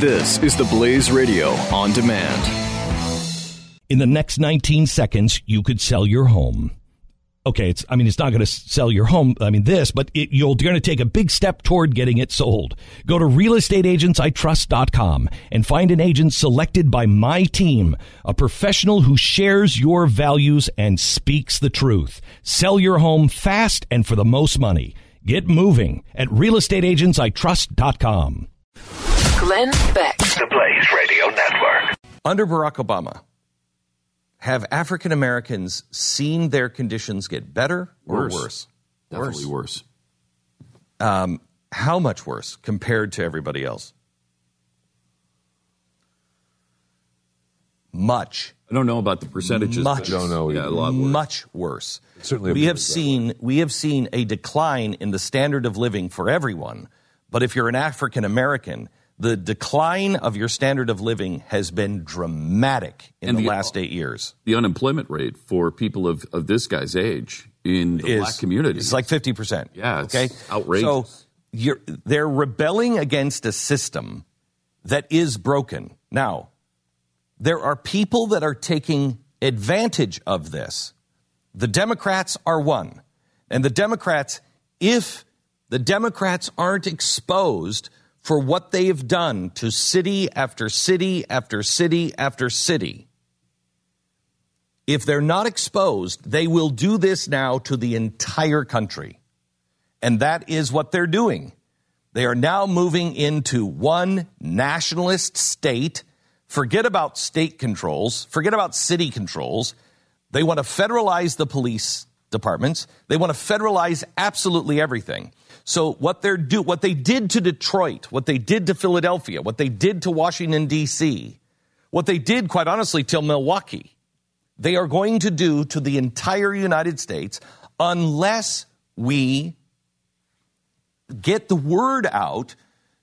This is the Blaze Radio on demand. In the next 19 seconds, you could sell your home. Okay, it's I mean it's not going to sell your home. I mean this, but it, you're going to take a big step toward getting it sold. Go to realestateagentsitrust.com and find an agent selected by my team, a professional who shares your values and speaks the truth. Sell your home fast and for the most money. Get moving at realestateagentsitrust.com. Glenn Beck. The Blaze Radio Network. Under Barack Obama, have African Americans seen their conditions get better or Worse. worse? Definitely worse. Um, how much worse compared to everybody else? Much. I don't know about the percentages. Much. but it's- Yeah, a lot worse. Much worse. certainly we have seen we have seen a decline in the standard of living for everyone. But if you're an African American, the decline of your standard of living has been dramatic in the, the- last eight years. The unemployment rate for people of, of this guy's age in the is black community is like fifty percent. Yeah, it's okay, outrageous. So you're, they're rebelling against a system that is broken. Now, there are people that are taking advantage of this. The Democrats are one, and the Democrats, if the Democrats aren't exposed for what they have done to city after city after city after city, if they're not exposed, they will do this now to the entire country. And that is what they're doing. They are now moving into one nationalist state. Forget about state controls, forget about city controls. They want to federalize the police departments. They want to federalize absolutely everything. So what they're do what they did to Detroit, what they did to Philadelphia, what they did to Washington D.C., what they did quite honestly till Milwaukee, they are going to do to the entire United States unless we get the word out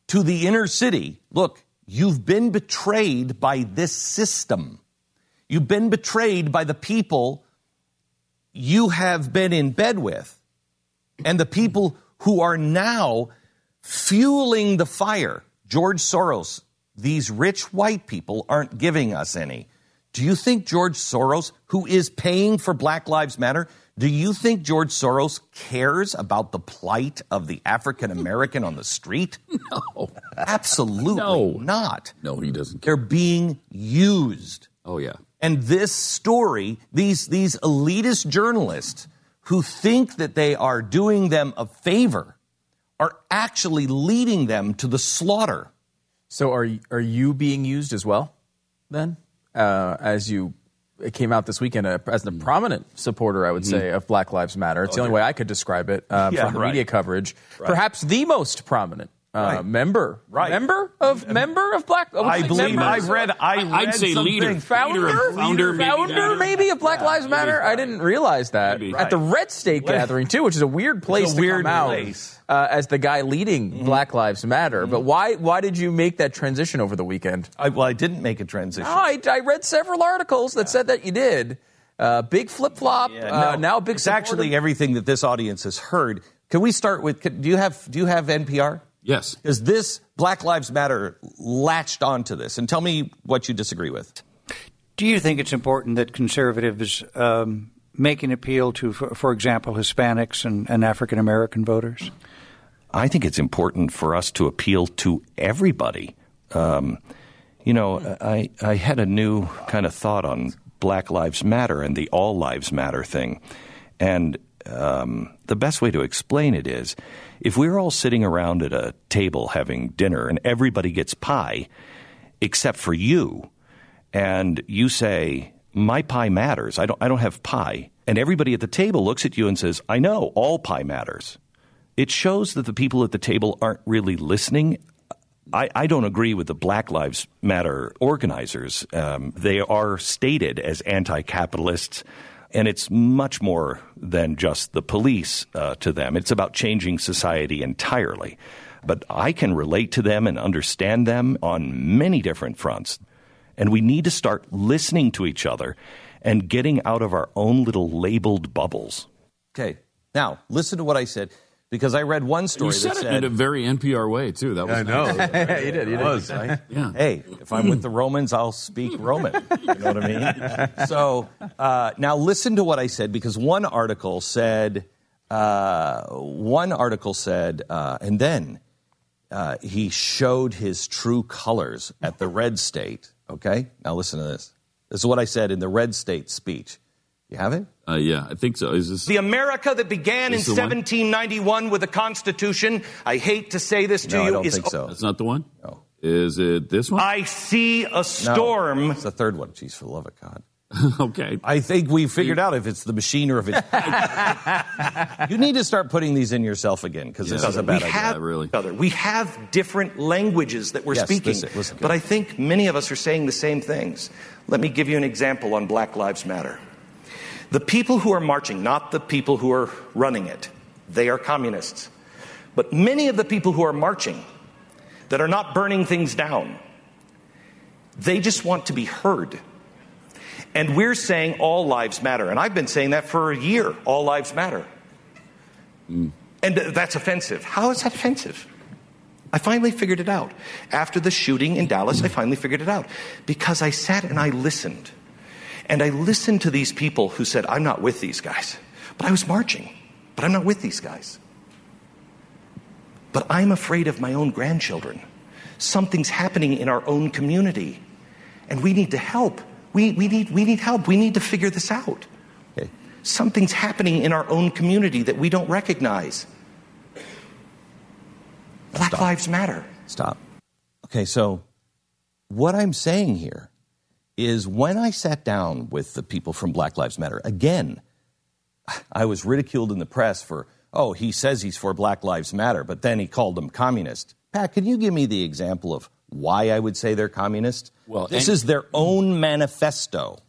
to the inner city. Look, you've been betrayed by this system. You've been betrayed by the people you have been in bed with and the people who are now fueling the fire. George Soros, these rich white people aren't giving us any. Do you think George Soros, who is paying for Black Lives Matter, do you think George Soros cares about the plight of the African American on the street? No. Absolutely No. not. No, he doesn't care. They're being used. Oh, yeah. And this story, these, these elitist journalists who think that they are doing them a favor are actually leading them to the slaughter. So are are you being used as well, then? Uh, as you it came out this weekend uh, as a Mm. prominent supporter, I would say, of Black Lives Matter. It's the only way I could describe it uh, Oh, Yeah, from the right. media coverage. Perhaps the most prominent uh, Right. member, Right. member of member of Black. I, would I believe member? I've read. I I'd say something. leader. Founder, Leader, founder, maybe founder, founder. maybe of Black Lives Matter. I didn't realize that Maybe. at the Red State gathering too, which is a weird place a to weird come out place. Uh, as the guy leading Black Lives Matter. But why why did you make that transition over the weekend? I, well, I didn't make a transition. Oh, I, I read several articles that said that you did. Uh, big flip flop. uh, No, now big. It's supporter- actually everything that this audience has heard. Can we start with? can- Do you have Do you have NPR? Yes. Because this Black Lives Matter latched onto this, and tell me what you disagree with. Do you think it's important that conservatives um, make an appeal to, for, for example, Hispanics and, and African American voters? I think it's important for us to appeal to everybody. Um, you know, I, I had a new kind of thought on Black Lives Matter and the All Lives Matter thing. And um, the best way to explain it is if we're all sitting around at a table having dinner and everybody gets pie except for you, and you say, My pie matters, I don't, I don't have pie, and everybody at the table looks at you and says, I know, all pie matters it shows that the people at the table aren't really listening. I, I don't agree with the Black Lives Matter organizers. Um, they are stated as anti capitalists, and it's much more than just the police uh, to them. It's about changing society entirely. But I can relate to them and understand them on many different fronts. And we need to start listening to each other and getting out of our own little labeled bubbles. Okay, now listen to what I said. Because I read one story You said that it said, in a very NPR way too. That was I know. you did. You did. right? Yeah. hey, if I'm with the Romans, I'll speak Roman. You know what I mean? So uh, now listen to what I said because one article said, uh, one article said, uh, and then uh, he showed his true colors at the red state. Okay, now listen to this. This is what I said in the red state speech. You have it? Uh, yeah, I think so. Is this The America that began in Is the one? 1791 with a constitution, I hate to say this to No, you, I don't is think so. That's not the one. No. Is it this one? I see a No, storm. It's the third one. Jeez, for the love of God. okay. I think we figured out if it's the machine or if it's. you need to start putting these in yourself again because this Yeah. is a we bad idea. have really. other. We have different languages that we're Yes, speaking, listen, listen, but. I think many of us are saying the same things. Let me give you an example on Black Lives Matter. The people who are marching, not the people who are running it, they are communists. But many of the people who are marching that are not burning things down, they just want to be heard. And we're saying all lives matter. And I've been saying that for a year all lives matter. And uh, that's offensive. How is that offensive? I finally figured it out. After the shooting in Dallas, I finally figured it out. Because I sat and I listened. And I listened to these people who said, I'm not with these guys. But I was marching. But I'm not with these guys. But I'm afraid of my own grandchildren. Something's happening in our own community. And we need to help. We, we, need, we need help. We need to figure this out. Okay. Something's happening in our own community that we don't recognize. Black Lives Matter. Stop. Okay, so what I'm saying here is when I sat down with the people from Black Lives Matter, again, I was ridiculed in the press for, oh, he says he's for Black Lives Matter, but then he called them communist. Pat, can you give me the example of why I would say they're communist? Well, this and- is their own manifesto.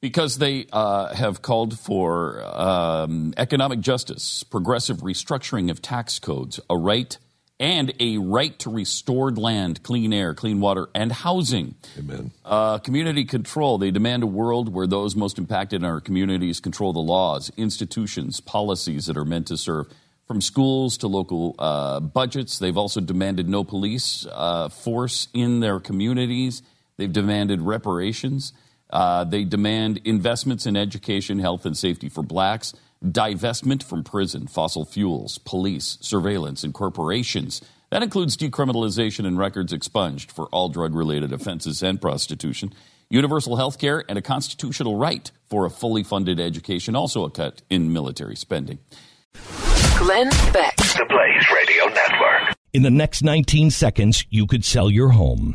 Because they uh, have called for um, economic justice, progressive restructuring of tax codes, a right and a right to restored land, clean air, clean water, and housing. Amen. Uh, community control. They demand a world where those most impacted in our communities control the laws, institutions, policies that are meant to serve. From schools to local uh, budgets, they've also demanded no police uh, force in their communities. They've demanded reparations. Uh, they demand investments in education, health, and safety for blacks, divestment from prison, fossil fuels, police, surveillance, and corporations. That includes decriminalization and records expunged for all drug related offenses and prostitution, universal health care, and a constitutional right for a fully funded education, also a cut in military spending. Glenn Beck. The Blaze Radio Network. In the next 19 seconds, you could sell your home.